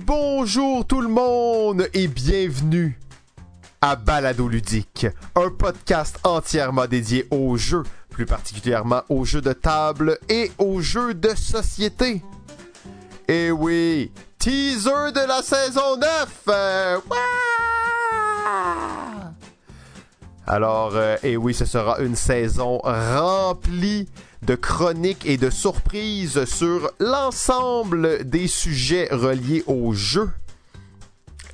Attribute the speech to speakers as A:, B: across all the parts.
A: Bonjour tout le monde et bienvenue à Balado Ludique, un podcast entièrement dédié aux jeux, plus particulièrement aux jeux de table et aux jeux de société. Et oui, teaser de la saison 9! euh, Alors, euh, et oui, ce sera une saison remplie de chroniques et de surprises sur l'ensemble des sujets reliés au jeu.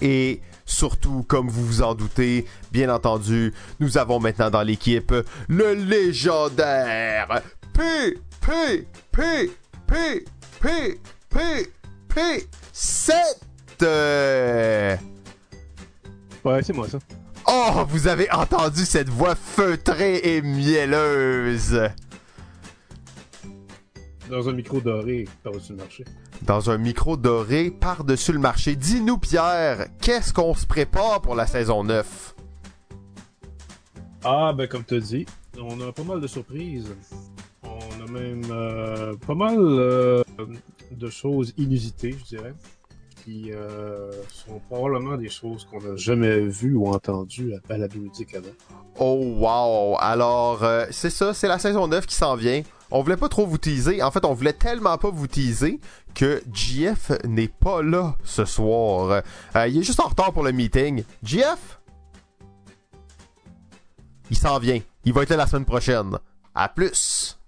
A: Et surtout, comme vous vous en doutez, bien entendu, nous avons maintenant dans l'équipe le légendaire P P P P P P P 7
B: Ouais, c'est moi ça.
A: Oh, vous avez entendu cette voix feutrée et mielleuse
B: Dans un micro doré par-dessus le marché.
A: dans un micro doré par-dessus le marché. Dis-nous, Pierre, qu'est-ce qu'on se prépare pour la saison 9?
B: Ah, ben comme tu dit, on a pas mal de surprises. On a même euh, pas mal euh, de choses inusitées, je dirais, qui euh, sont probablement des choses qu'on n'a jamais vues ou entendues à Balado Ludique avant.
A: Oh, wow! Alors, euh, c'est ça, c'est la saison 9 qui s'en vient. On voulait pas trop vous teaser. En fait, on voulait tellement pas vous teaser que GF n'est pas là ce soir. Euh, il est juste en retard pour le meeting. GF? Il s'en vient. Il va être là la semaine prochaine. À plus!